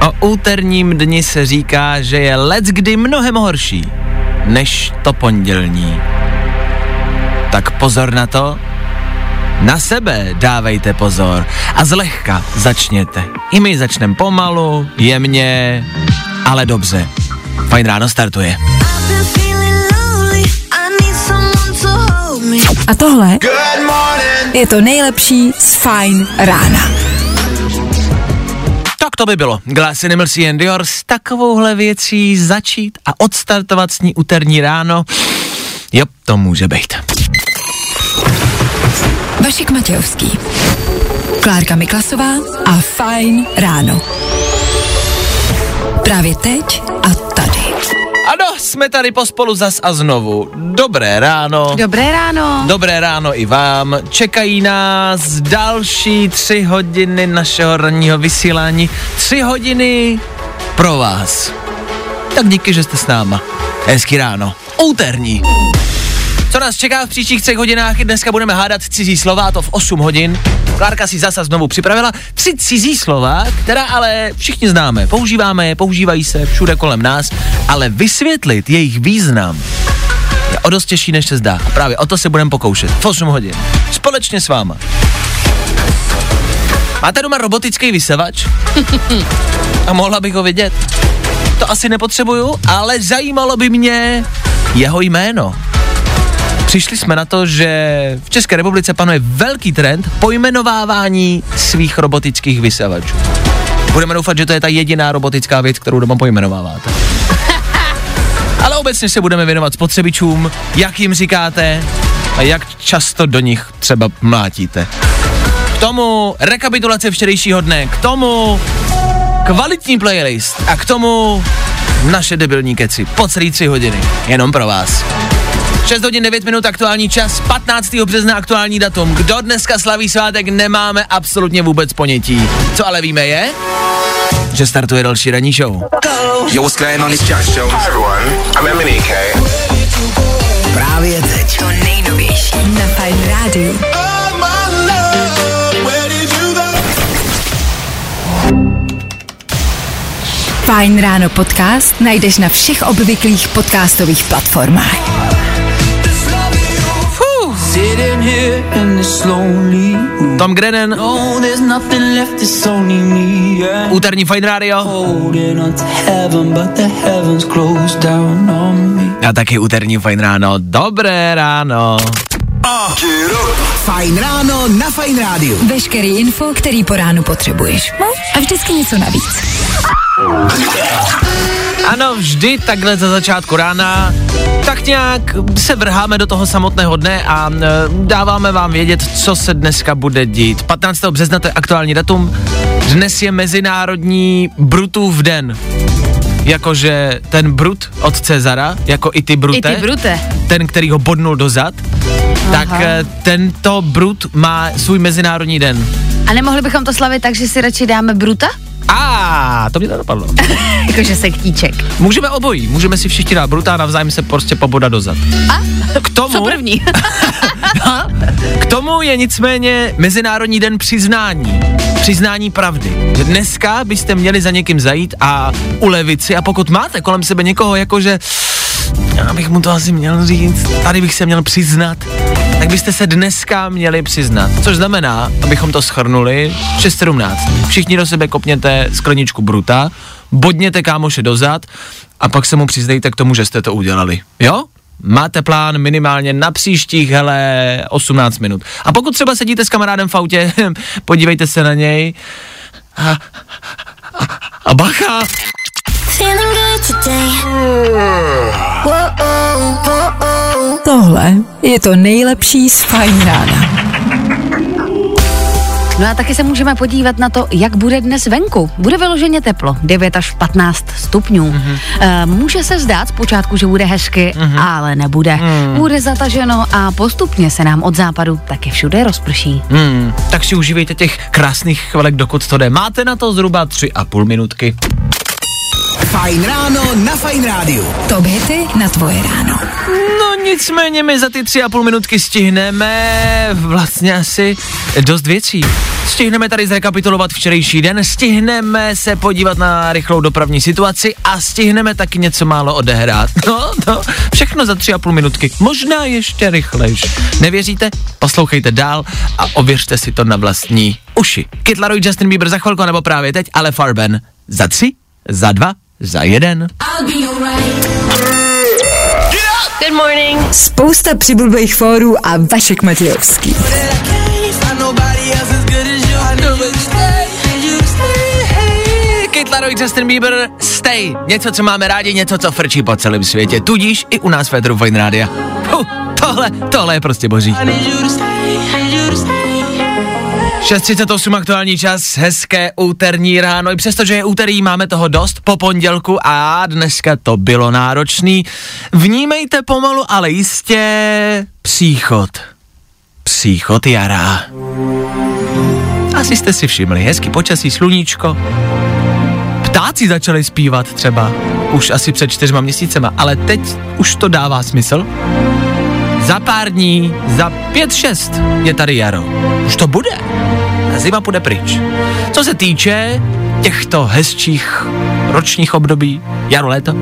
o úterním dni se říká, že je let kdy mnohem horší než to pondělní. Tak pozor na to, na sebe dávejte pozor a zlehka začněte. I my začneme pomalu, jemně, ale dobře. Fajn ráno startuje. A tohle je to nejlepší z Fajn rána. Tak to by bylo. Glass Animals and Dior s takovouhle věcí začít a odstartovat s ní úterní ráno. Jo, to může být. Vašek Matějovský. Klárka Miklasová a Fajn ráno. Právě teď. Ano, jsme tady pospolu zas a znovu. Dobré ráno. Dobré ráno. Dobré ráno i vám. Čekají nás další tři hodiny našeho ranního vysílání. Tři hodiny pro vás. Tak díky, že jste s náma. Hezký ráno. Úterní. Co nás čeká v příštích třech hodinách? Dneska budeme hádat cizí slova, to v 8 hodin. Klárka si zase znovu připravila tři cizí slova, která ale všichni známe. Používáme je, používají se všude kolem nás, ale vysvětlit jejich význam je o dost těžší, než se zdá. A právě o to se budeme pokoušet v 8 hodin. Společně s váma. Máte doma robotický vysavač? A mohla bych ho vidět? To asi nepotřebuju, ale zajímalo by mě jeho jméno. Přišli jsme na to, že v České republice panuje velký trend pojmenovávání svých robotických vysavačů. Budeme doufat, že to je ta jediná robotická věc, kterou doma pojmenováváte. Ale obecně se budeme věnovat spotřebičům, jak jim říkáte a jak často do nich třeba mlátíte. K tomu rekapitulace včerejšího dne, k tomu kvalitní playlist a k tomu naše debilní keci po celý tři hodiny. Jenom pro vás. 6 hodin 9 minut aktuální čas, 15. března aktuální datum. Kdo dneska slaví svátek, nemáme absolutně vůbec ponětí. Co ale víme je, že startuje další ranní show. Yo, what's going on? It's Jack Jones. Hi everyone, I'm Emily K. Právě teď. To nejnovější na Fajn rádiu. Fajn ráno podcast najdeš na všech obvyklých podcastových platformách. Me. Yeah. úterní Fine Radio Holding on to heaven, but the heavens closed down on me. a taky úterní Fine Ráno. Dobré ráno. Fajn ráno na Fajn rádiu. Veškerý info, který po ránu potřebuješ. No a vždycky něco navíc. Ano, vždy takhle za začátku rána tak nějak se vrháme do toho samotného dne a e, dáváme vám vědět, co se dneska bude dít. 15. března to je aktuální datum. Dnes je Mezinárodní Brutův den. Jakože ten Brut od Cezara, jako i ty Brute. I ty brute. ten, který ho bodnul do zad, tak e, tento Brut má svůj mezinárodní den. A nemohli bychom to slavit tak, že si radši dáme bruta? A to mě to dopadlo. Jakože sektíček. Můžeme obojí, můžeme si všichni dát bruta a navzájem se prostě pobodat dozad. A? K tomu, Co první? No, k tomu je nicméně Mezinárodní den přiznání. Přiznání pravdy. Že dneska byste měli za někým zajít a ulevit si a pokud máte kolem sebe někoho jakože já bych mu to asi měl říct, tady bych se měl přiznat, tak byste se dneska měli přiznat. Což znamená, abychom to schrnuli, 6.17. Všichni do sebe kopněte skleničku bruta, bodněte kámoše dozad a pak se mu přiznejte k tomu, že jste to udělali. Jo? Máte plán minimálně na příštích, hele, 18 minut. A pokud třeba sedíte s kamarádem v autě, podívejte se na něj a, a, a bacha, Tohle je to nejlepší z Fajn rána. No a taky se můžeme podívat na to, jak bude dnes venku. Bude vyloženě teplo, 9 až 15 stupňů. Mhm. Mm-hmm. může se zdát zpočátku, že bude hezky, mm-hmm. ale nebude. Mm. Bude zataženo a postupně se nám od západu taky všude rozprší. Hmm, tak si užívejte těch krásných chvilek, dokud to jde. Máte na to zhruba tři a půl minutky. Fajn ráno na Fajn rádiu. Top hity na tvoje ráno. No nicméně my za ty tři a půl minutky stihneme vlastně asi dost věcí. Stihneme tady zrekapitulovat včerejší den, stihneme se podívat na rychlou dopravní situaci a stihneme taky něco málo odehrát. No, no, všechno za tři a půl minutky. Možná ještě rychlejš. Nevěříte? Poslouchejte dál a ověřte si to na vlastní uši. Kid Laroi, Justin Bieber za chvilku nebo právě teď, ale Farben za tři, za dva, za jeden. Good morning. Spousta přibulbých fórů a Vašek Matějovský. Kate Laroi, Justin Bieber, Stay. Něco, co máme rádi, něco, co frčí po celém světě. Tudíž i u nás Fedru Fine Rádia. Huh, tohle, tohle je prostě boží. 6.38 aktuální čas, hezké úterní ráno. I přestože je úterý, máme toho dost po pondělku a dneska to bylo náročný. Vnímejte pomalu, ale jistě příchod. Příchod jara. Asi jste si všimli, hezký počasí, sluníčko. Ptáci začali zpívat třeba už asi před čtyřma měsícema, ale teď už to dává smysl. Za pár dní, za pět, šest je tady jaro. Už to bude. A zima půjde pryč. Co se týče těchto hezčích ročních období, jaro, léto,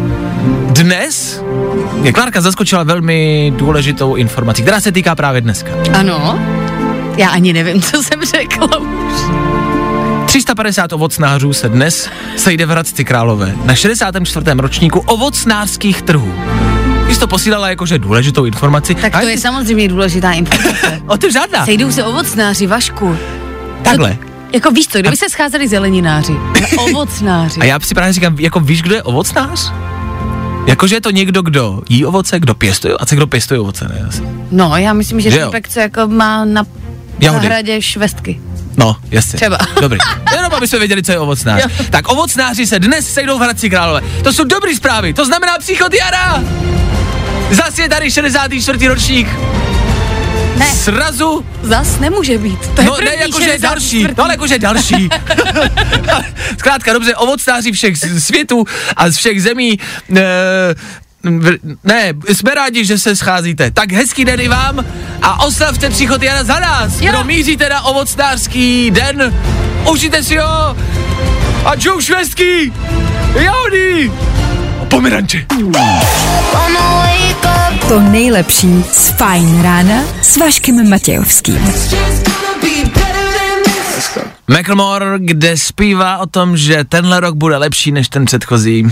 dnes mě Klárka zaskočila velmi důležitou informací, která se týká právě dneska. Ano, já ani nevím, co jsem řekla už. 350 ovocnářů se dnes sejde v Hradci Králové na 64. ročníku ovocnářských trhů. Jsi to posílala jakože důležitou informaci. Tak A to je samozřejmě důležitá informace. O to žádná. Sejdou se ovocnáři, Vašku. Takhle. Jako víš co, kdyby se scházeli zelenináři, ovocnáři. A já si právě říkám, jako víš, kdo je ovocnář? Jakože je to někdo, kdo jí ovoce, kdo pěstuje, a co kdo pěstuje ovoce, ne? Asi. No, já myslím, že Že týpek, co jako má na Jahody. zahradě švestky. No, jasně. Třeba. Dobrý. Jenom aby jsme věděli, co je ovocnář. Jo. Tak ovocnáři se dnes sejdou v Hradci Králové. To jsou dobrý zprávy, to znamená příchod jara. Zase je tady 64. ročník. Ne. Srazu Zas nemůže být. To je No ne, jakože 64. další, no ale jakože další. Zkrátka dobře, ovocnáři všech světů a z všech zemí, e, ne, jsme rádi, že se scházíte. Tak hezký den i vám a oslavte příchod Jana za nás. Jo. Kdo míříte na ovocnářský den, užijte si ho a čau švestky, jaudy, pomeranče. To nejlepší z Fajn rána s Vaškem Matějovským. Macklemore, kde zpívá o tom, že tenhle rok bude lepší než ten předchozí.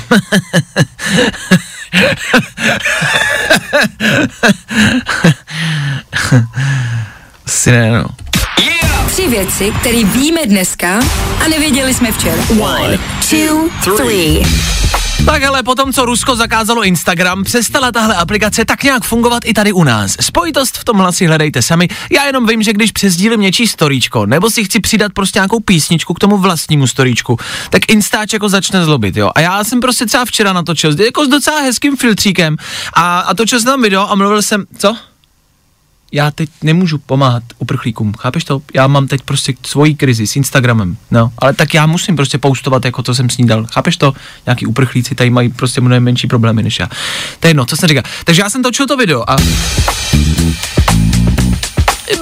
Asi ne, no. Tři věci, které víme dneska a nevěděli jsme včera. One, two, three. Tak ale potom, co Rusko zakázalo Instagram, přestala tahle aplikace tak nějak fungovat i tady u nás. Spojitost v tomhle si hledejte sami. Já jenom vím, že když přesdílím něčí storíčko, nebo si chci přidat prostě nějakou písničku k tomu vlastnímu storíčku, tak Instač jako začne zlobit, jo. A já jsem prostě třeba včera natočil, jako s docela hezkým filtříkem a, a točil jsem tam video a mluvil jsem, co? Já teď nemůžu pomáhat uprchlíkům, chápeš to? Já mám teď prostě svoji krizi s Instagramem, no, ale tak já musím prostě postovat, jako to jsem snídal, chápeš to? Nějaký uprchlíci tady mají prostě mnohem menší problémy než já. To je jedno, co jsem říkal. Takže já jsem točil to video a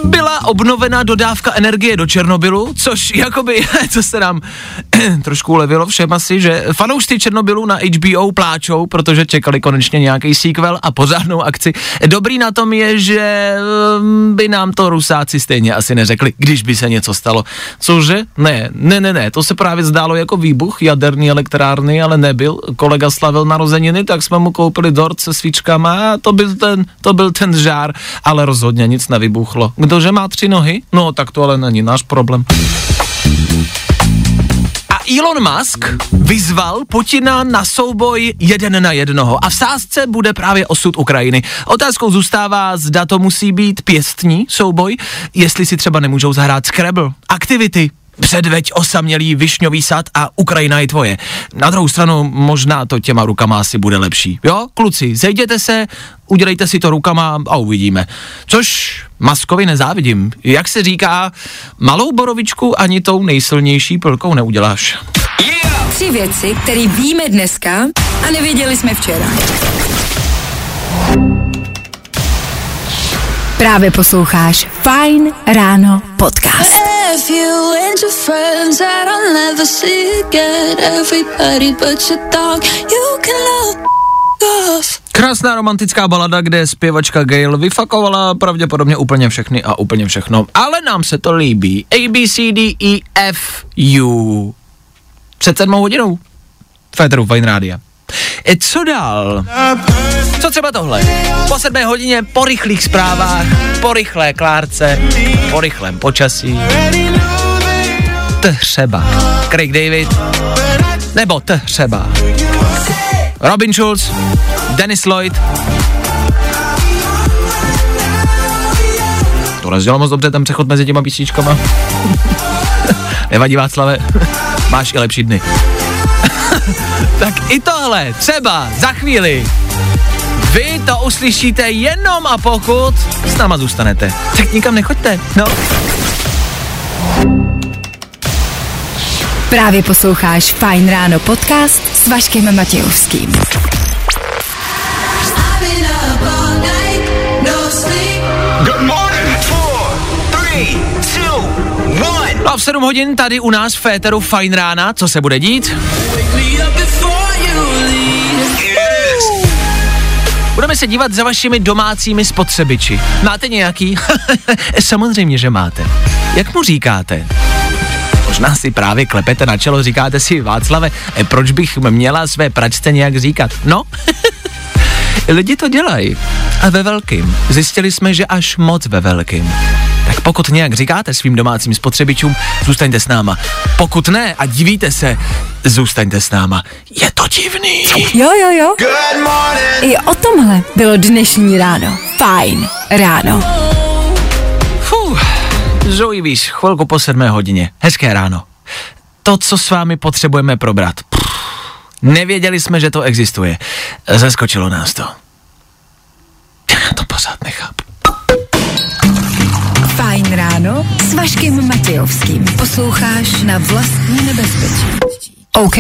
byla obnovena dodávka energie do Černobylu, což jakoby, co se nám trošku ulevilo všem asi, že fanoušci Černobylu na HBO pláčou, protože čekali konečně nějaký sequel a pořádnou akci. Dobrý na tom je, že um, by nám to rusáci stejně asi neřekli, když by se něco stalo. Cože? Ne, ne, ne, ne, to se právě zdálo jako výbuch jaderní elektrárny, ale nebyl. Kolega slavil narozeniny, tak jsme mu koupili dort se svíčkama a to byl ten, to byl ten žár, ale rozhodně nic nevybuchlo. Kdože má tři nohy? No, tak to ale není náš problém. A Elon Musk vyzval Putina na souboj jeden na jednoho a v sázce bude právě osud Ukrajiny. Otázkou zůstává, zda to musí být pěstní souboj, jestli si třeba nemůžou zahrát Scrabble, aktivity, Předveď osamělý višňový sad a Ukrajina je tvoje. Na druhou stranu možná to těma rukama asi bude lepší. Jo, kluci, zejděte se, udělejte si to rukama a uvidíme. Což Maskovi nezávidím. Jak se říká, malou borovičku ani tou nejsilnější pilkou neuděláš. Tři věci, které víme dneska a nevěděli jsme včera. Právě posloucháš Fine Ráno podcast. But Krásná romantická balada, kde zpěvačka Gail vyfakovala pravděpodobně úplně všechny a úplně všechno. Ale nám se to líbí. A, B, C, D, E, F, U. Před sedmou hodinou. Féteru Fine Rádia. E, co dál? Co třeba tohle? Po sedmé hodině, po rychlých zprávách, po rychlé klárce, po rychlém počasí. Třeba. Craig David. Nebo třeba. Robin Schulz, Dennis Lloyd. To rozdělalo moc dobře ten přechod mezi těma písničkama. Nevadí Václave, máš i lepší dny. tak i tohle třeba za chvíli. Vy to uslyšíte jenom a pokud s náma zůstanete. Tak nikam nechoďte, no. Právě posloucháš Fine Ráno podcast s Vaškem Matějovským. Good morning. Four, three, two, one. A v 7 hodin tady u nás v Féteru Fajn rána, co se bude dít? Budeme se dívat za vašimi domácími spotřebiči. Máte nějaký? Samozřejmě, že máte. Jak mu říkáte? Možná si právě klepete na čelo, říkáte si, Václave, eh, proč bych měla své pračce nějak říkat? No, lidi to dělají. A ve velkým. Zjistili jsme, že až moc ve velkým. Tak pokud nějak říkáte svým domácím spotřebičům, zůstaňte s náma. Pokud ne a divíte se, zůstaňte s náma. Je to divný. Jo, jo, jo. Good morning. I o tomhle bylo dnešní ráno. Fajn ráno. Zoe, víš, chvilku po sedmé hodině. Hezké ráno. To, co s vámi potřebujeme probrat. Pff, nevěděli jsme, že to existuje. Zaskočilo nás to. Já to pořád nechápu. Fajn ráno s Vaškem Matějovským. Posloucháš na vlastní nebezpečí. OK?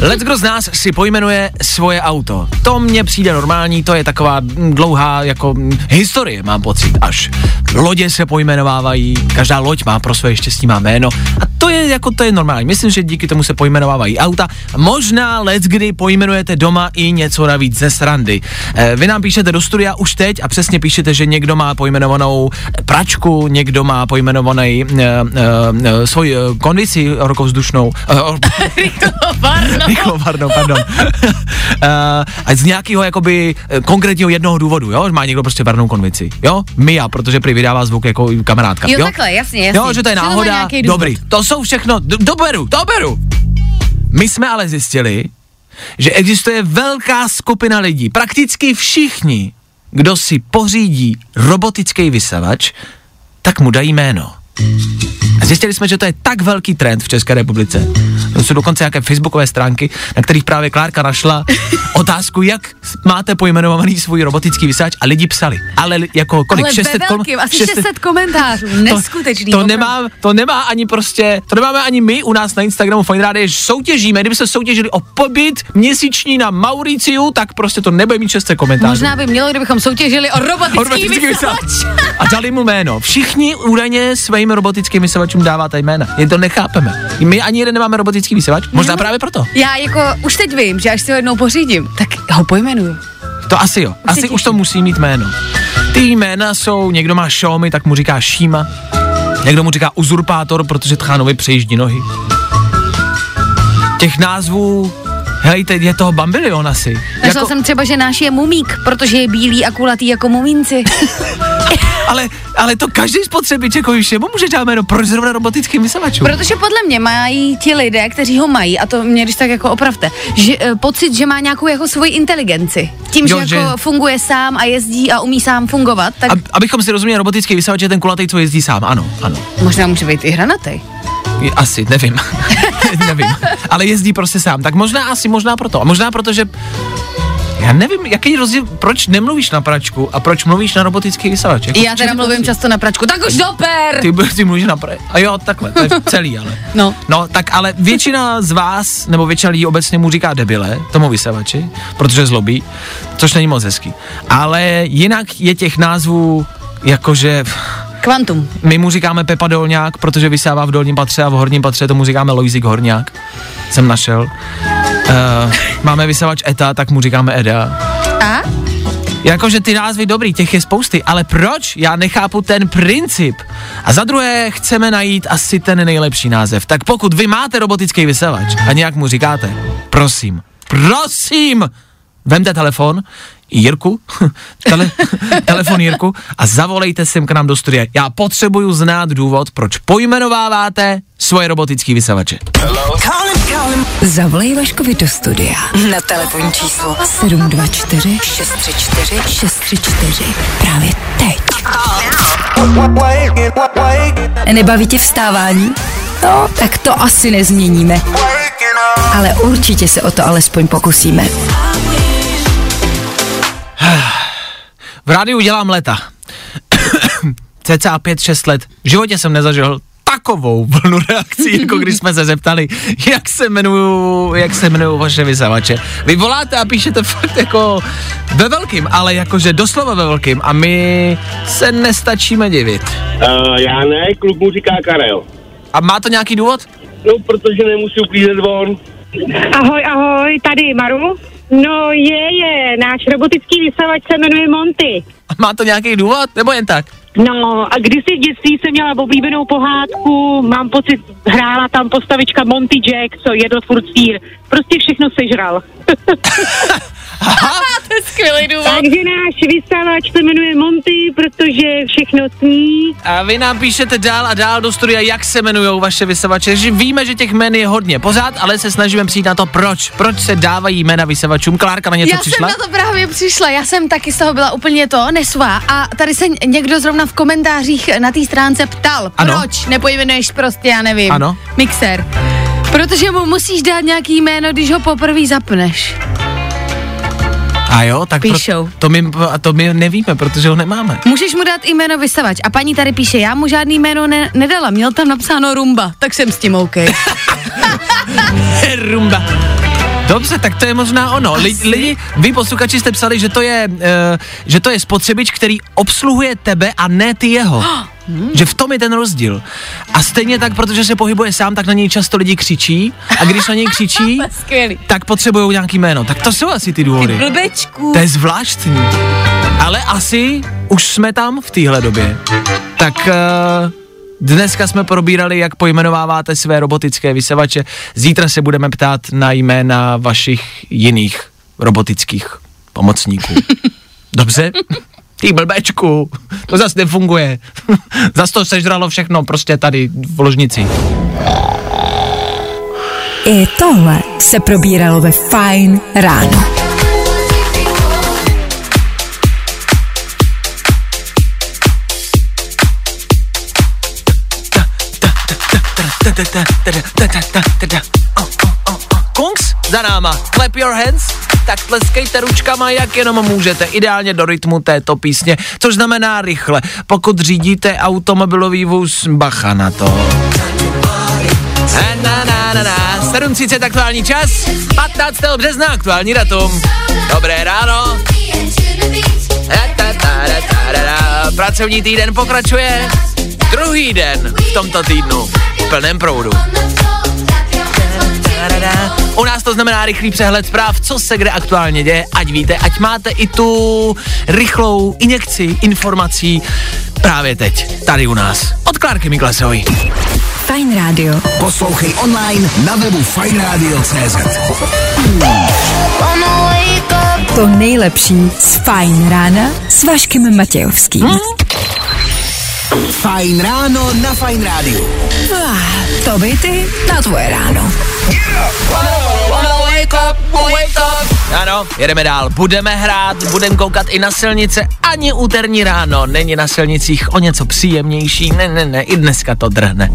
Let's kdo z nás si pojmenuje svoje auto. To mně přijde normální, to je taková dlouhá jako mm, historie, mám pocit, až. Lodě se pojmenovávají, každá loď má pro své štěstí má jméno a to je jako to je normální. Myslím, že díky tomu se pojmenovávají auta. Možná let kdy pojmenujete doma i něco navíc ze srandy. Eh, vy nám píšete do studia už teď a přesně píšete, že někdo má pojmenovanou pračku, někdo má pojmenovaný uh, uh, uh, svoji uh, kondici rokovzdušnou. Uh, Rychlovarnou, pardon. uh, a z nějakého jakoby eh, konkrétního jednoho důvodu, jo? Má někdo prostě varnou konvici, jo? Mia, protože prý vydává zvuk jako kamarádka, Jo, jo? takhle, jasně, jasně. Jo, že to je to náhoda, důvod. dobrý. To jsou všechno, do, doberu, doberu. My jsme ale zjistili, že existuje velká skupina lidí, prakticky všichni, kdo si pořídí robotický vysavač, tak mu dají jméno. A zjistili jsme, že to je tak velký trend v České republice. To jsou dokonce nějaké facebookové stránky, na kterých právě Klárka našla otázku, jak máte pojmenovaný svůj robotický vysáč a lidi psali. Ale jako kolik? Ale 600 ve kom- velkým, asi 600 komentářů, neskutečný. to, to, nemá, to nemá ani prostě, to nemáme ani my u nás na Instagramu Fine Radio, že soutěžíme, kdyby se soutěžili o pobyt měsíční na Mauriciu, tak prostě to nebude mít 600 komentářů. Možná by mělo, kdybychom soutěžili o robotický, Robotický vysavač. A dali mu jméno. Všichni údajně svým robotickým vysavačům dáváte jména. Jen to nechápeme. My ani jeden nemáme robotický vysavač, možná právě proto. Já jako už teď vím, že až si ho jednou pořídím, tak ho pojmenuju. To asi jo. Asi těším. už to musí mít jméno. Ty jména jsou, někdo má Xiaomi, tak mu říká Shima. Někdo mu říká uzurpátor, protože Tchánovi přejíždí nohy. Těch názvů, helejte, je toho bambilion asi. Našel jsem třeba, že náš je mumík, protože je bílý a kulatý jako mumínci. ale, ale to každý spotřebič jako všemu může dát jméno, proč zrovna robotickým vysavačům? Protože podle mě mají ti lidé, kteří ho mají, a to mě když tak jako opravte, že, e, pocit, že má nějakou jako svoji inteligenci. Tím, Jo, že, že- jako funguje sám a jezdí a umí sám fungovat, tak A, abychom si rozuměli, robotický vysavač je ten kulatý, co jezdí sám, ano, ano. možná může být i hranatý. Asi, nevím. nevím. Ale jezdí prostě sám. Tak možná asi, možná proto. A možná proto, že já nevím, jaký rozdíl, proč nemluvíš na pračku a proč mluvíš na robotický vysavač? Jako, Já teda mluvím často na pračku, tak už doper! Ty, ty mluvíš na pra... A jo, takhle, to je celý, ale. No. No, tak ale většina z vás, nebo většina lidí obecně mu říká debile, tomu vysavači, protože zlobí, což není moc hezký. Ale jinak je těch názvů jakože... Kvantum. My mu říkáme Pepa Dolňák, protože vysává v dolním patře a v horním patře tomu říkáme Loisik Horňák. Jsem našel. Uh, máme vysavač ETA, tak mu říkáme EDA. A? Jakože ty názvy dobrý, těch je spousty, ale proč? Já nechápu ten princip. A za druhé chceme najít asi ten nejlepší název. Tak pokud vy máte robotický vysavač a nějak mu říkáte, prosím, prosím, vemte telefon, Jirku, tele, telefon Jirku a zavolejte sem k nám do studia. Já potřebuju znát důvod, proč pojmenováváte svoje robotický vysavače. Zavolej Vaškovi do studia na telefonní číslo 724 634 634 právě teď. Nebaví tě vstávání? No, tak to asi nezměníme. Ale určitě se o to alespoň pokusíme. V rádiu dělám leta. Cca 5-6 let. V životě jsem nezažil takovou vlnu reakcí, jako když jsme se zeptali, jak se jmenuju, jak se jmenuju vaše vysavače. Vy voláte a píšete fakt jako ve velkým, ale jakože doslova ve velkým a my se nestačíme divit. Uh, já ne, kluk mu říká Karel. A má to nějaký důvod? No, protože nemusí uklízet von. Ahoj, ahoj, tady Maru. No je, je, náš robotický vysavač se jmenuje Monty. Má to nějaký důvod? Nebo jen tak? No a kdysi v dětství jsem měla oblíbenou pohádku, mám pocit, hrála tam postavička Monty Jack, co jedl furt sír. Prostě všechno sežral. Skvělý důvod. Takže náš vysavač se jmenuje Monty, protože všechno sní. A vy nám píšete dál a dál do studia, jak se jmenují vaše vysavače. Že víme, že těch jmen je hodně pořád, ale se snažíme přijít na to, proč. Proč se dávají jména vysavačům. Klárka na něco Já přišla? jsem na to právě přišla, já jsem taky z toho byla úplně to nesvá a tady se někdo zrovna v komentářích na té stránce ptal, Ano. proč nepojmenuješ prostě, já nevím, Ano. mixer. Protože mu musíš dát nějaký jméno, když ho poprvé zapneš. A jo, tak Píšou. Pro, to, my, to my nevíme, protože ho nemáme. Můžeš mu dát i jméno vysavač. A paní tady píše, já mu žádný jméno ne- nedala, měl tam napsáno Rumba, tak jsem s tím OK. Rumba. Dobře, tak to je možná ono. Li, lidi, vy posluchači jste psali, že to je, uh, že to je spotřebič, který obsluhuje tebe a ne ty jeho. Že v tom je ten rozdíl. A stejně tak, protože se pohybuje sám, tak na něj často lidi křičí. A když na něj křičí, tak potřebují nějaký jméno. Tak to jsou asi ty důvody. Blbečku. To je zvláštní. Ale asi už jsme tam v téhle době. Tak uh, dneska jsme probírali, jak pojmenováváte své robotické vysavače. Zítra se budeme ptát na jména vašich jiných robotických pomocníků. Dobře? Ty blbečku, to zase nefunguje. zase to sežralo všechno prostě tady v ložnici. I tohle se probíralo ve Fine ráno. Kungs za náma, clap your hands, tak tleskejte ručkama, jak jenom můžete, ideálně do rytmu této písně, což znamená rychle. Pokud řídíte automobilový vůz, bacha na to. Na, na, na, na. 7.30 aktuální čas, 15. března aktuální datum. Dobré ráno. Pracovní týden pokračuje. Druhý den v tomto týdnu v plném proudu. U nás to znamená rychlý přehled zpráv, co se kde aktuálně děje, ať víte, ať máte i tu rychlou injekci informací právě teď, tady u nás. Od Klárky Miklasový. Fine Radio. Poslouchej online na webu fajnradio.cz To nejlepší z Fine rána s Vaškem Matějovským. Fajn ráno na Fajn rádiu. Ah, to by ty na tvoje ráno. Ano, jedeme dál. Budeme hrát, budeme koukat i na silnice. Ani úterní ráno není na silnicích o něco příjemnější. Ne, ne, ne, i dneska to drhne.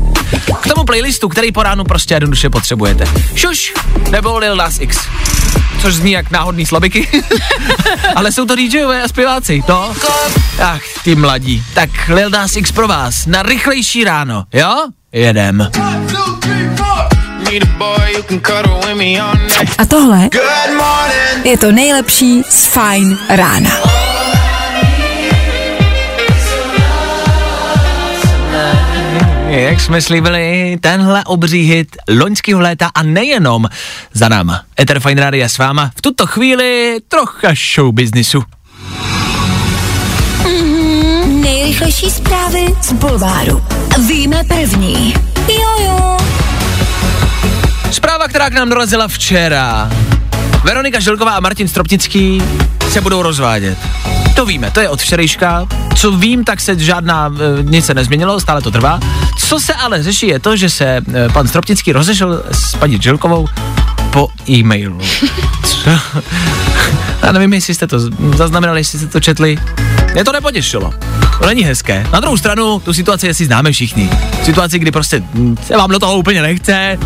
K tomu playlistu, který po ránu prostě jednoduše potřebujete. Šuš nebo Lil Nas X. Což zní jak náhodný slabiky. Ale jsou to DJové a zpěváci, no. Ach, ty mladí. Tak Lil Nas X pro vás na rychlejší ráno, jo? Jedem. A tohle je to nejlepší z Fajn rána. Jak jsme slíbili, tenhle obří hit loňského léta a nejenom za náma. Ether Fine Radio s váma v tuto chvíli trocha show businessu. Mm-hmm, nejrychlejší zprávy z Bulváru. Víme první. Jojo. Zpráva, která k nám dorazila včera. Veronika Žilková a Martin Stropnický se budou rozvádět. To víme, to je od včerejška. Co vím, tak se žádná, e, nic se nezměnilo, stále to trvá. Co se ale řeší je to, že se e, pan Stropnický rozešel s paní Žilkovou po e-mailu. Co? Já nevím, jestli jste to zaznamenali, jestli jste to četli. Mě to nepotěšilo. To není hezké. Na druhou stranu, tu situaci si známe všichni. Situaci, kdy prostě hm, se vám do toho úplně nechce,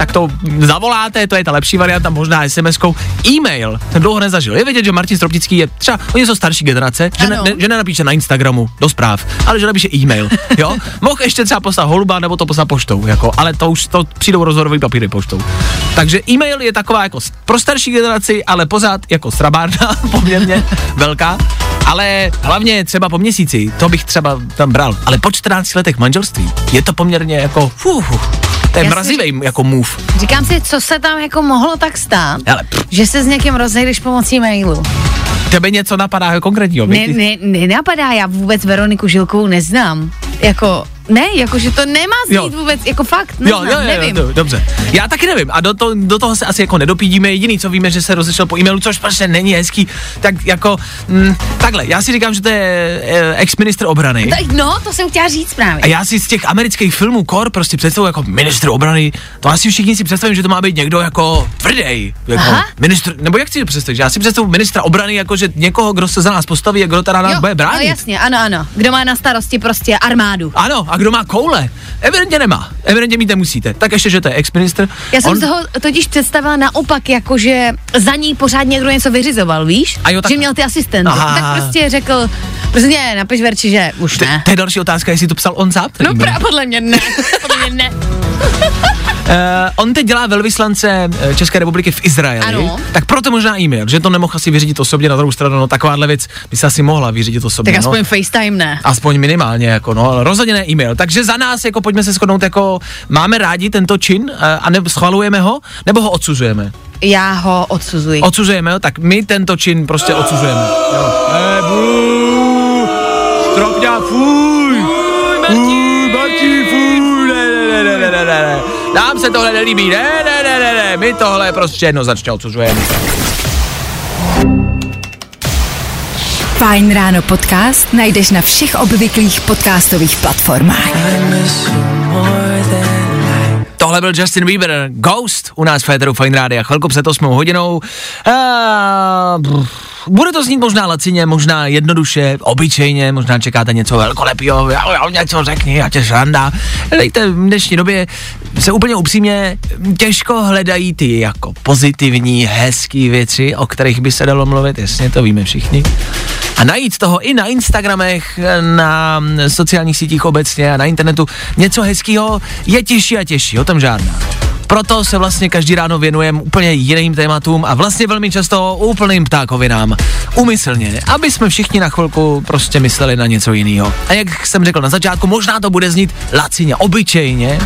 tak to zavoláte, to je ta lepší varianta, možná SMS-kou. E-mail jsem dlouho nezažil. Je vidět, že Martin Stropnický je třeba, oni jsou starší generace, že, ne, ne, že nenapíše na Instagramu do zpráv, ale že napíše e-mail. Jo? Mohl ještě třeba poslat holuba nebo to poslat poštou, jako, ale to už to přijdou rozhodorový papíry poštou. Takže e-mail je taková jako pro starší generaci, ale pořád jako srabárna, poměrně velká. Ale hlavně třeba po měsíci, to bych třeba tam bral, ale po 14 letech manželství je to poměrně jako, fuh, to je mrazivý jako move. Říkám si, co se tam jako mohlo tak stát, pff, že se s někým rozejdeš pomocí mailu. tebe něco napadá konkrétního, Ne, ne, nenapadá, já vůbec Veroniku Žilkovou neznám. Jako, ne, jakože to nemá znít Jo. vůbec, jako fakt, Jo, neznám, jo, jo, nevím. jo, dobře. Já taky nevím a do, to, do toho se asi jako nedopídíme. Jediný, co víme, že se rozešel po e-mailu, což prostě není hezký. Tak jako, mm, takhle, já si říkám, že to je eh, ex-ministr obrany. Tak, no, to jsem chtěla říct právě. A já si z těch amerických filmů kor prostě představuji jako ministr obrany, to asi všichni si představím, že to má být někdo jako tvrdý, jako Aha. ministr, nebo jak si to představit, že já si představuji ministra obrany jako, že někoho, kdo se za nás postaví a kdo teda nás bude no bránit. jasně, ano, ano. Kdo má na starosti prostě armádu. Ano, a kdo má koule? Evidentně nemá. Evidentně mít nemusíte. Tak ještě, že to je ex-ministr. Já jsem On- toho totiž představila naopak, jakože za ní pořád někdo něco vyřizoval, víš? A jo, tak- Že měl ty asistenty. Aha. Tak prostě řekl, prostě napiš Verči, že už ne. to je další otázka, jestli to psal on sám. No právě podle mě ne. podle mě ne. Uh, on teď dělá velvyslance eh, České republiky v Izraeli, Ano. tak proto možná e-mail, že to nemohl asi vyřídit osobně, na druhou stranu, no takováhle věc by se asi mohla vyřídit osobně. Tak no. aspoň FaceTime ne. Aspoň minimálně, jako no, ale rozhodně ne e-mail. Takže za nás, jako pojďme se shodnout, jako máme rádi tento čin eh, a nebo schvalujeme ho, nebo ho odsuzujeme? Já ho odsuzuji. Odsuzujeme ho, tak my tento čin prostě odsuzujeme. Jo. Eh, stropňa, fuj, fuj, Martin, ne, ne, ne, ne, ne, ne, ne. Nám se tohle nelíbí, ne, ne, ne, ne, ne, my tohle prostě jednoznačně odsuzujeme. Fajn ráno podcast najdeš na všech obvyklých podcastových platformách. Tohle byl Justin Bieber, Ghost, u nás v Féteru Fine Rádia, chvilku před 8 hodinou. A, brr, bude to znít možná lacině, možná jednoduše, obyčejně, možná čekáte něco velkolepého, něco řekni, já tě žranda. Dejte v dnešní době se úplně upřímně těžko hledají ty jako pozitivní, hezký věci, o kterých by se dalo mluvit, jasně, to víme všichni. A najít toho i na Instagramech, na sociálních sítích obecně a na internetu něco hezkého je těžší a těžší, o tom žádná. Proto se vlastně každý ráno věnujeme úplně jiným tématům a vlastně velmi často úplným ptákovinám. Umyslně, aby jsme všichni na chvilku prostě mysleli na něco jiného. A jak jsem řekl na začátku, možná to bude znít lacině, obyčejně,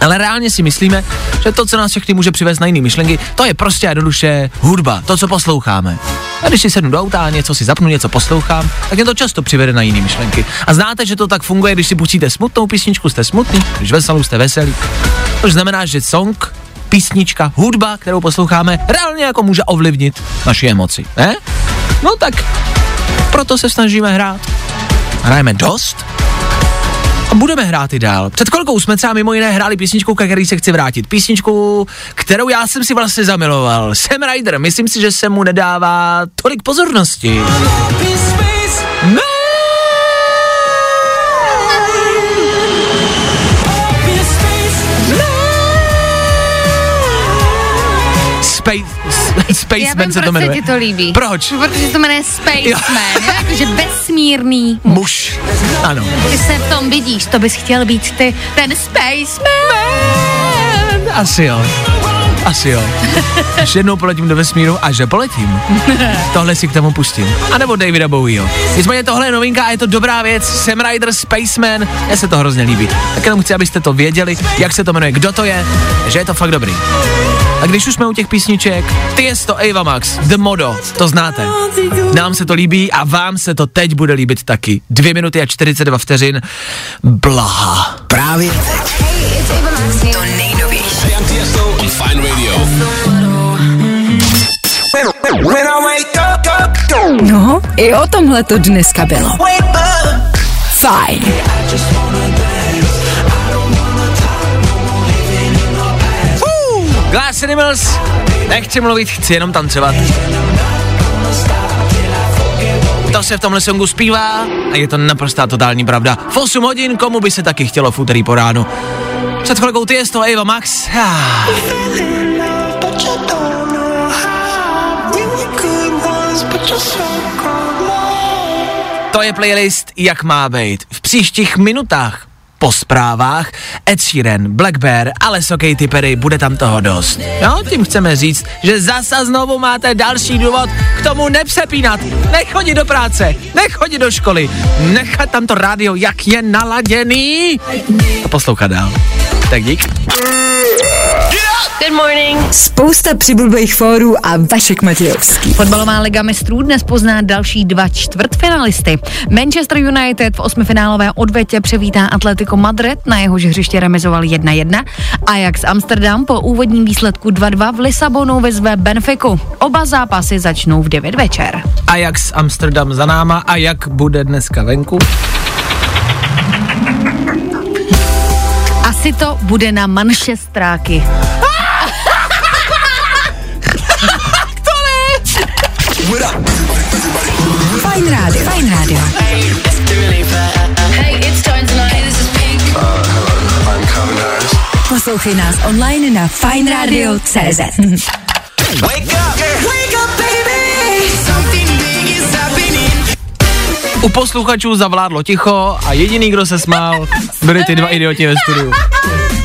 ale reálně si myslíme, že to, co nás všechny může přivést na jiné myšlenky, to je prostě jednoduše hudba, to, co posloucháme. A když si sednu do auta, něco si zapnu, něco poslouchám, tak mě to často přivede na jiné myšlenky. A znáte, že to tak funguje, když si pustíte smutnou písničku, jste smutný, když veselou, jste veselý. To znamená, že song, písnička, hudba, kterou posloucháme, reálně jako může ovlivnit naši emoci, ne? No tak proto se snažíme hrát. Hrajeme dost, A budeme hrát i dál. Před chvilkou jsme třeba mimo jiné hráli písničku, ke který se chci vrátit. Písničku, kterou já jsem si vlastně zamiloval. Sam Ryder, myslím si, že se mu nedává tolik pozornosti. Space, Spaceman se to jmenuje. ti to líbí. Proč? Protože se to jmenuje Spaceman, Jo. jakože vesmírný muž. Muž. Ano. Ty se v tom vidíš, to bys chtěl být ty, ten Spaceman. Asi jo. Asi jo. Až jednou poletím do vesmíru a že poletím. Tohle si k tomu pustím. A nebo Davida Bowieho. Nicméně tohle je novinka a je to dobrá věc. Sam Ryder Spaceman. Mně se to hrozně líbí. Tak jenom chci, abyste to věděli, jak se to jmenuje, kdo to je, že je to fakt dobrý. A když už jsme u těch písniček, ty je to Ava Max, The Modo, to znáte. Nám se to líbí a vám se to teď bude líbit taky. Dvě minuty a 42 vteřin. Blaha. Právě teď. Nejnovější. Fine Radio. No, i o tomhle to dneska bylo. Fajn. Glass Animals, nechci mluvit, chci jenom tancovat. To se v tomhle songu zpívá a je to naprostá totální pravda. V 8 hodin komu by se taky chtělo v úterý po ránu. Před chvilkou ty je z toho Eva Max. To je playlist, jak má být. V příštích minutách po zprávách Ed Sheeran, Black Bear, Alesso Katy Perry, bude tam toho dost. Jo, tím chceme říct, že zasa znovu máte další důvod k tomu nepřepínat, nechodit do práce, nechodit do školy, nechat tam to rádio, jak je naladěný a poslouchat dál. Tak dík. Good morning. Spousta přibulbých fórů a Vašek Matějovský. Fotbalová liga mistrů dnes pozná další dva čtvrtfinalisty. Manchester United v osmifinálové odvetě převítá Atletico Madrid, na jehož hřiště remizoval 1-1. Ajax Amsterdam po úvodním výsledku 2-2 v Lisabonu vyzve Benfiku. Oba zápasy začnou v 9 večer. Ajax Amsterdam za náma a jak bude dneska venku? Asi to bude na Manchestráky. Fajn rádio. Fajn rádio. Poslouchej nás online na fajnradio.cz U posluchačů zavládlo ticho a jediný, kdo se smál, byli ty dva idioti ve studiu.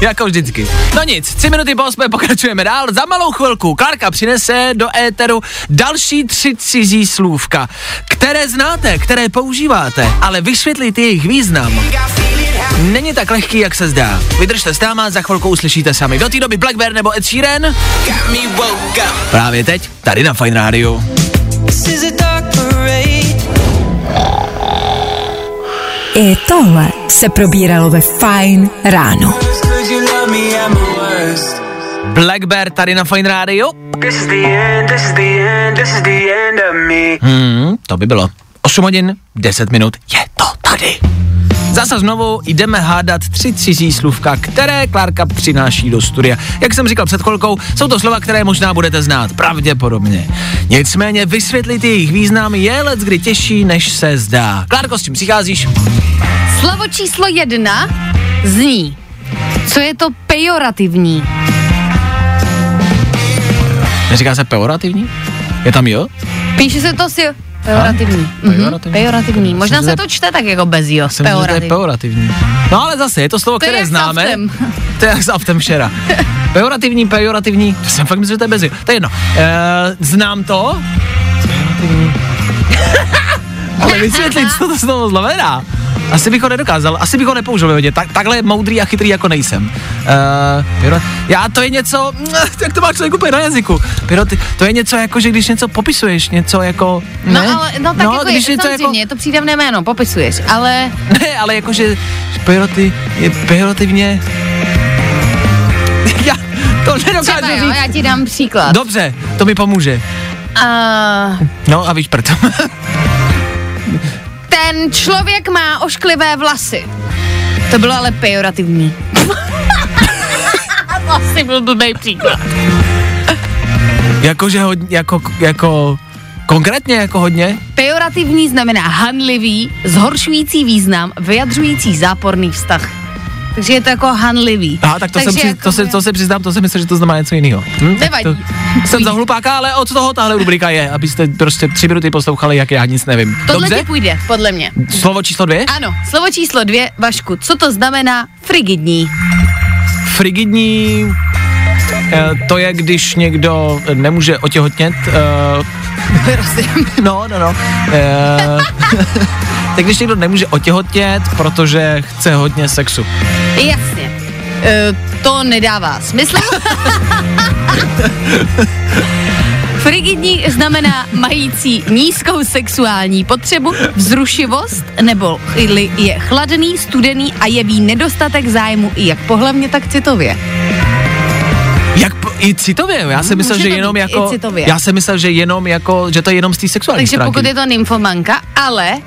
Jako vždycky. No nic, tři minuty po osmé pokračujeme dál. Za malou chvilku Klárka přinese do éteru další tři cizí slůvka, které znáte, které používáte, ale vysvětlit jejich význam není tak lehký, jak se zdá. Vydržte s náma, za chvilku uslyšíte sami. Do té doby Black Bear nebo Ed Sheeran? Právě teď, tady na Fine Radio. I tohle se probíralo ve Fajn ráno. Black Bear tady na Fine Radio. Hmm, to by bylo. 8 hodin, 10 minut, je to tady. Zase znovu jdeme hádat tři cizí slůvka, které Klárka přináší do studia. Jak jsem říkal před chvilkou, jsou to slova, které možná budete znát, pravděpodobně. Nicméně vysvětlit jejich význam je let kdy těžší, než se zdá. Klárko, s čím přicházíš? Slovo číslo jedna zní, co je to pejorativní. Neříká se pejorativní? Je tam jo? Píše se to si pejorativní. Mhm, Pejorativní. pejorativní. Možná se to čte tak jako bez jo. Jsem myslel, že to je Pejorativní. pejorativní. No ale zase, je to slovo, To které známe. To je jak s aftem včera. Pejorativní, pejorativní, to jsem fakt myslel, že to je bez jo. To je jedno. E, znám to. Pejorativní. ale vysvětlit, co to slovo znamená. Asi bych ho nedokázal, asi bych ho nepoužil ve vodě. Tak, takhle moudrý a chytrý jako nejsem. Uh, pyro, já to je něco, jak to má člověk úplně na jazyku. Pyro, to je něco jako, že když něco popisuješ, něco jako... No ne? ale, no tak jako, když je, něco samozřejmě, je to přídavné jméno, popisuješ, ale ne, ale jakože pejoraty, je pejorativně... Já to třeba nedokážu jo, říct. já ti dám příklad. Dobře, to mi pomůže. Uh, No a víš proto. Ten člověk má ošklivé vlasy. To bylo ale pejorativní. to asi byl blbý příklad. Jakože hodně, jako, jako, konkrétně jako hodně? Pejorativní znamená hanlivý, zhoršující význam, vyjadřující záporný vztah. Takže je to jako hanlivý. Aha, tak to, jsem, při, to, se, to se přiznám, to jsem myslel, že to znamená něco jiného. Hm? Nevadí. To, jsem za hlupáka, ale od toho tahle rubrika je, abyste prostě tři minuty poslouchali, jak já nic nevím. Tohle Dobře? ti půjde, podle mě. Slovo číslo dvě? Ano, slovo číslo dvě, Vašku, co to znamená frigidní? Frigidní, eh, to je, když někdo nemůže otěhotnět. Prosím. No, no, no. Eh, tak když někdo nemůže otěhotnět, protože chce hodně sexu. Jasně. E, to nedává smysl. Frigidní znamená mající nízkou sexuální potřebu, vzrušivost, nebo je chladný, studený a jeví nedostatek zájmu i jak pohlavně, tak citově. Jak po, i citově, já jsem myslel, že jenom jako, já jsem myslel, že jenom jako, že to je jenom z té sexuální Takže stránky. pokud je to nymfomanka, ale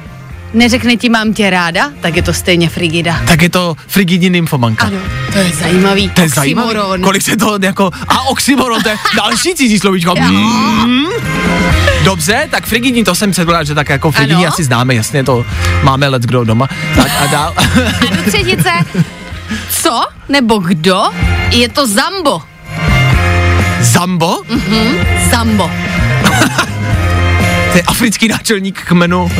neřekne ti mám tě ráda, tak je to stejně frigida. Tak je to frigidní nymfomanka. Ano, to je zajímavý. To je zajímavý. Oxymoron. Kolik se to jako, a oxymoron, to je další cizí slovíčko. Mm. Dobře, tak frigidní, to jsem předpokládal, že tak jako frigidní Ano. asi známe, jasně, to máme let kdo doma. Tak a dál. A do třetice, co nebo kdo je to zambo? Zambo? Zambo. To je africký náčelník kmenu.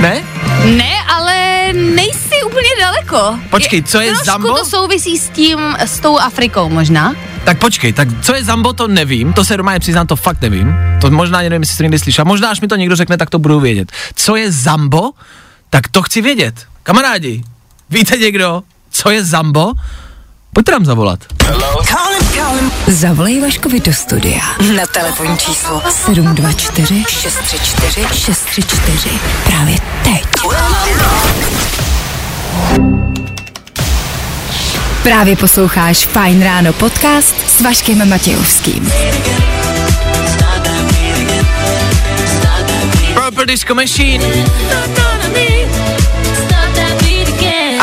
Ne? Ne, ale nejsi úplně daleko. Počkej, co je trošku zambo? to souvisí s tím, s tou Afrikou možná. Tak počkej, tak co je Zambo, to nevím, to se doma přiznám, to fakt nevím. To možná nevím, jestli to někdy slyšel. Možná, až mi to někdo řekne, tak to budu vědět. Co je Zambo? Tak to chci vědět. Kamarádi, víte někdo, co je Zambo? Pojďte nám zavolat. Zavolej Vaškovi do studia na telefonní číslo 724 634 634 právě teď. Právě posloucháš Fine Ráno podcast s Vaškem Matějovským. Purple Disco Machine.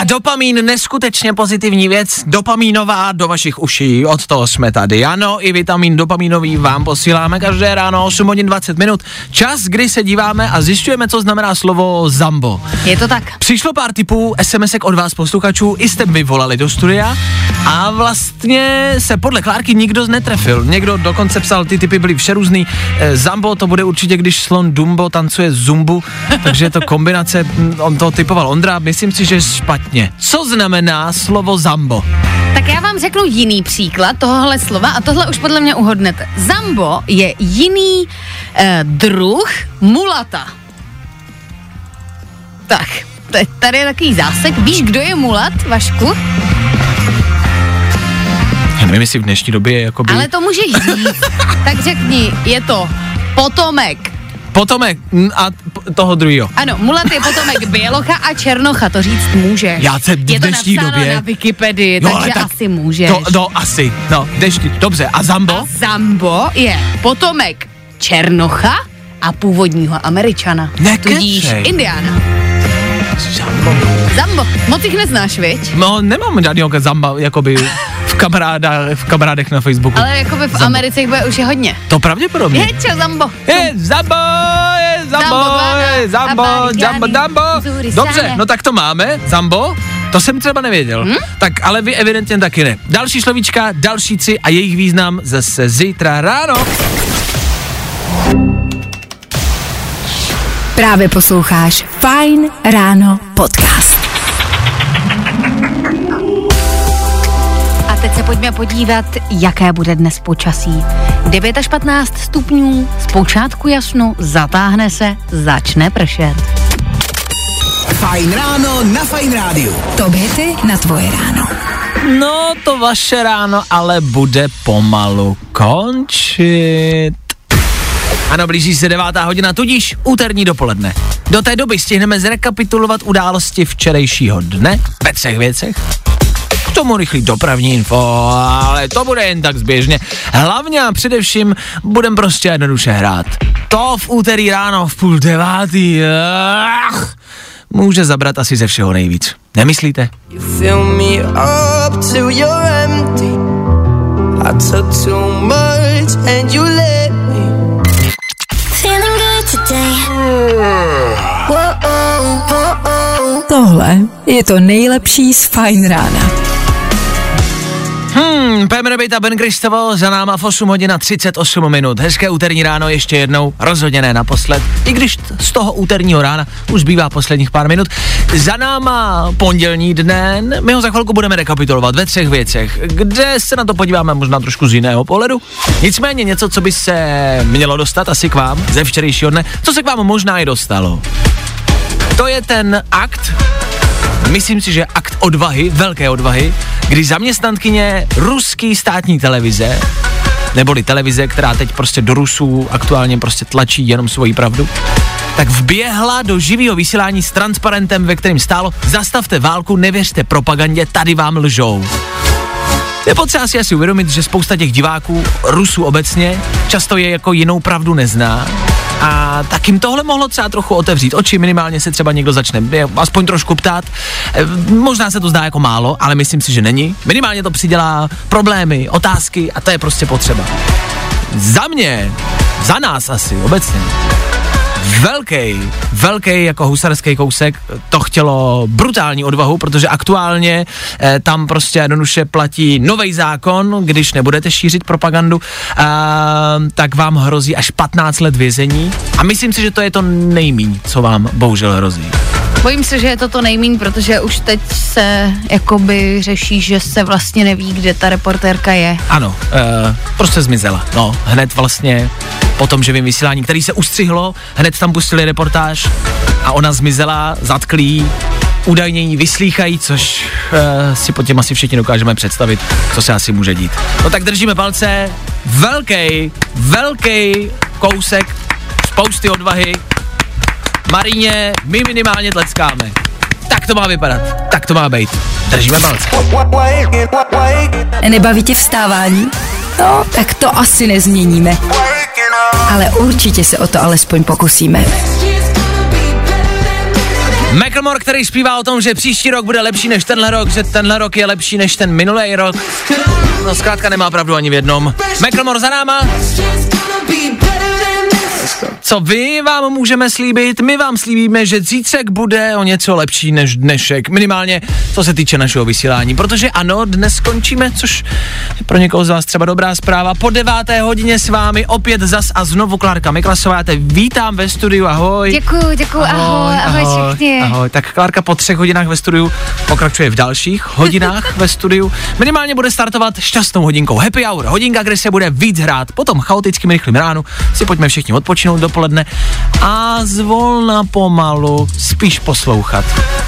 A dopamín, neskutečně pozitivní věc, dopamínová do vašich uší, od toho jsme tady. Ano, i vitamin dopamínový vám posíláme každé ráno 8 hodin 20 minut. Čas, kdy se díváme a zjišťujeme, co znamená slovo zambo. Je to tak. Přišlo pár typů SMSek od vás posluchačů, i jste vyvolali do studia a vlastně se podle Klárky nikdo netrefil. Někdo dokonce psal, ty typy byly všerůzný. E, Zambo to bude určitě, když slon Dumbo tancuje zumbu, takže je to kombinace, mm, on to typoval Ondra, myslím si, že špatně. Co znamená slovo Zambo? Tak já vám řeknu jiný příklad tohohle slova a tohle už podle mě uhodnete. Zambo je jiný eh, druh mulata. Tak, tady je takový zásek. Víš, kdo je mulat, Vašku? Já nevím, jestli v dnešní době je jakoby... Ale to můžeš říct. tak řekni, je to potomek. Potomek a toho druhého. Ano, mulat je potomek bělocha a černocha, to říct může. Já se v je to dnešní době- na Wikipedii, No, takže tak asi můžeš. To, no, asi. No, dešti. Dobře, a Zambo? A Zambo je potomek černocha a původního američana. Nekecej. Tudíž Indiána. Zambo. Zambo, moc jich neznáš, viď? No, nemám žádného Zamba, jakoby v, kamaráda, v kamarádech na Facebooku. Ale jakoby v Zambo. Americe jich bude už je hodně. To pravděpodobně. Je, čo, Zambo? Je Zambo, je Zambo, je Zambo, Zambo, Zambo. Dobře, no tak to máme, Zambo. To jsem třeba nevěděl. Hm? Tak ale vy evidentně taky ne. Další slovíčka, další tři a jejich význam zase zítra ráno. Právě posloucháš Fine Ráno podcast. Teď se pojďme podívat, jaké bude dnes počasí. 9 až 15 stupňů, zpočátku jasno, zatáhne se, začne pršet. Fajn ráno na Fajn rádiu. Top hity na tvoje ráno. No, to vaše ráno ale bude pomalu končit. Ano, blíží se devátá hodina, tudíž úterní dopoledne. Do té doby stihneme zrekapitulovat události včerejšího dne ve třech věcech. K tomu rychlý dopravní info, ale to bude jen tak zběžně. Hlavně a především budem prostě jednoduše hrát. To v úterý ráno v půl devátý. Ach, může zabrat asi ze všeho nejvíc. Nemyslíte? Tohle je to nejlepší z Fajn rána. Hmm, Pemre a Ben Kristovo za náma v 8 hodin a 38 minut. Hezké úterní ráno ještě jednou, rozhodně ne naposled. I když z toho úterního rána už bývá posledních pár minut. Za náma pondělní den, my ho za chvilku budeme rekapitulovat ve třech věcech, kde se na to podíváme možná trošku z jiného pohledu. Nicméně něco, co by se mělo dostat asi k vám ze včerejšího dne, co se k vám možná i dostalo. To je ten akt, myslím si, že akt odvahy, velké odvahy, kdy zaměstnankyně ruský státní televize, neboli televize, která teď prostě do Rusů aktuálně prostě tlačí jenom svoji pravdu, tak vběhla do živého vysílání s transparentem, ve kterém stálo zastavte válku, nevěřte propagandě, tady vám lžou. Je potřeba si asi uvědomit, že spousta těch diváků, Rusů obecně, často je jako jinou pravdu nezná. A tak jim tohle mohlo třeba trochu otevřít oči, minimálně se třeba někdo začne aspoň trošku ptát. E, možná se to zdá jako málo, ale myslím si, že není. Minimálně to přidělá problémy, otázky a to je prostě potřeba. Za mě, za nás asi obecně, velký, velký jako husarský kousek, to chtělo brutální odvahu, protože aktuálně eh, tam prostě jednoduše platí nový zákon, když nebudete šířit propagandu, eh, tak vám hrozí až 15 let vězení a myslím si, že to je to nejmíň, co vám bohužel hrozí. Bojím se, že je to to nejmín, protože už teď se jakoby řeší, že se vlastně neví, kde ta reportérka je. Ano, eh, prostě zmizela. No, hned vlastně po tom živém vysílání, který se ustřihlo, hned tam pustili reportáž a ona zmizela, zatklí, údajně ji vyslýchají, což uh, si pod tím asi všichni dokážeme představit, co se asi může dít. No tak držíme palce, velký, velký kousek, spousty odvahy, Maríně, my minimálně tleskáme. Tak to má vypadat, tak to má být. Držíme palce. Nebaví tě vstávání? No, tak to asi nezměníme. Ale určitě se o to alespoň pokusíme. Macklemore, který zpívá o tom, že příští rok bude lepší než tenhle rok, že tenhle rok je lepší než ten minulý rok. No zkrátka nemá pravdu ani v jednom. Macklemore za náma. Co vy vám můžeme slíbit? My vám slíbíme, že zítřek bude o něco lepší než dnešek. Minimálně co se týče našeho vysílání. Protože ano, dnes skončíme, což je pro někoho z vás třeba dobrá zpráva. Po deváté hodině s vámi opět zas a znovu Klárka Miklasová. Já te vítám ve studiu, ahoj. Děkuju, děkuju, ahoj, ahoj, ahoj všichni. Ahoj, tak Klárka po třech hodinách ve studiu pokračuje v dalších hodinách ve studiu. Minimálně bude startovat šťastnou hodinkou Happy Hour, hodinka, kde se bude víc hrát. Potom chaotickým rychlým ránu si pojďme všichni odpočinout dopoledne a zvolna pomalu spíš poslouchat.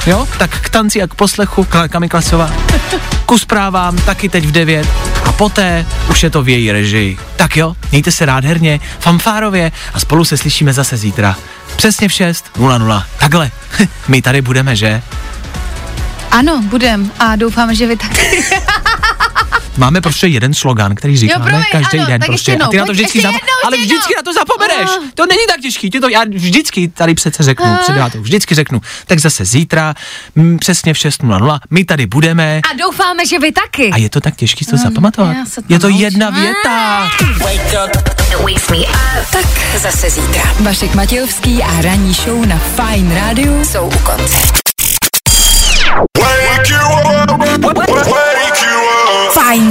Jo? Tak k tanci a k poslechu Klárka Miklasová. Ku zprávám taky teď v 9 a poté už je to v její režii. Tak jo, mějte se nádherně, fanfárově a spolu se slyšíme zase zítra. Přesně v 6.00. Takhle. My tady budeme, že? Ano, budem a doufám, že vy taky. Máme prostě jeden slogan, který říkáme každý ano, den tak prostě. ještě a ty na to jednou, vždycky ještě zap... jednou, ale vždycky jednou. na to zapomeneš. Ah. To není tak těžký. Ty to, já vždycky tady přece řeknu, Ah. před devátou, vždycky řeknu. Tak zase zítra, m, přesně v 6.00, my tady budeme. A doufáme, že vy taky. A je to tak těžký to zapamatovat? já se to Je to jedna věta. Tak zase zítra. Vašek Matějovský a ranní show na Fine Radio jsou u konce.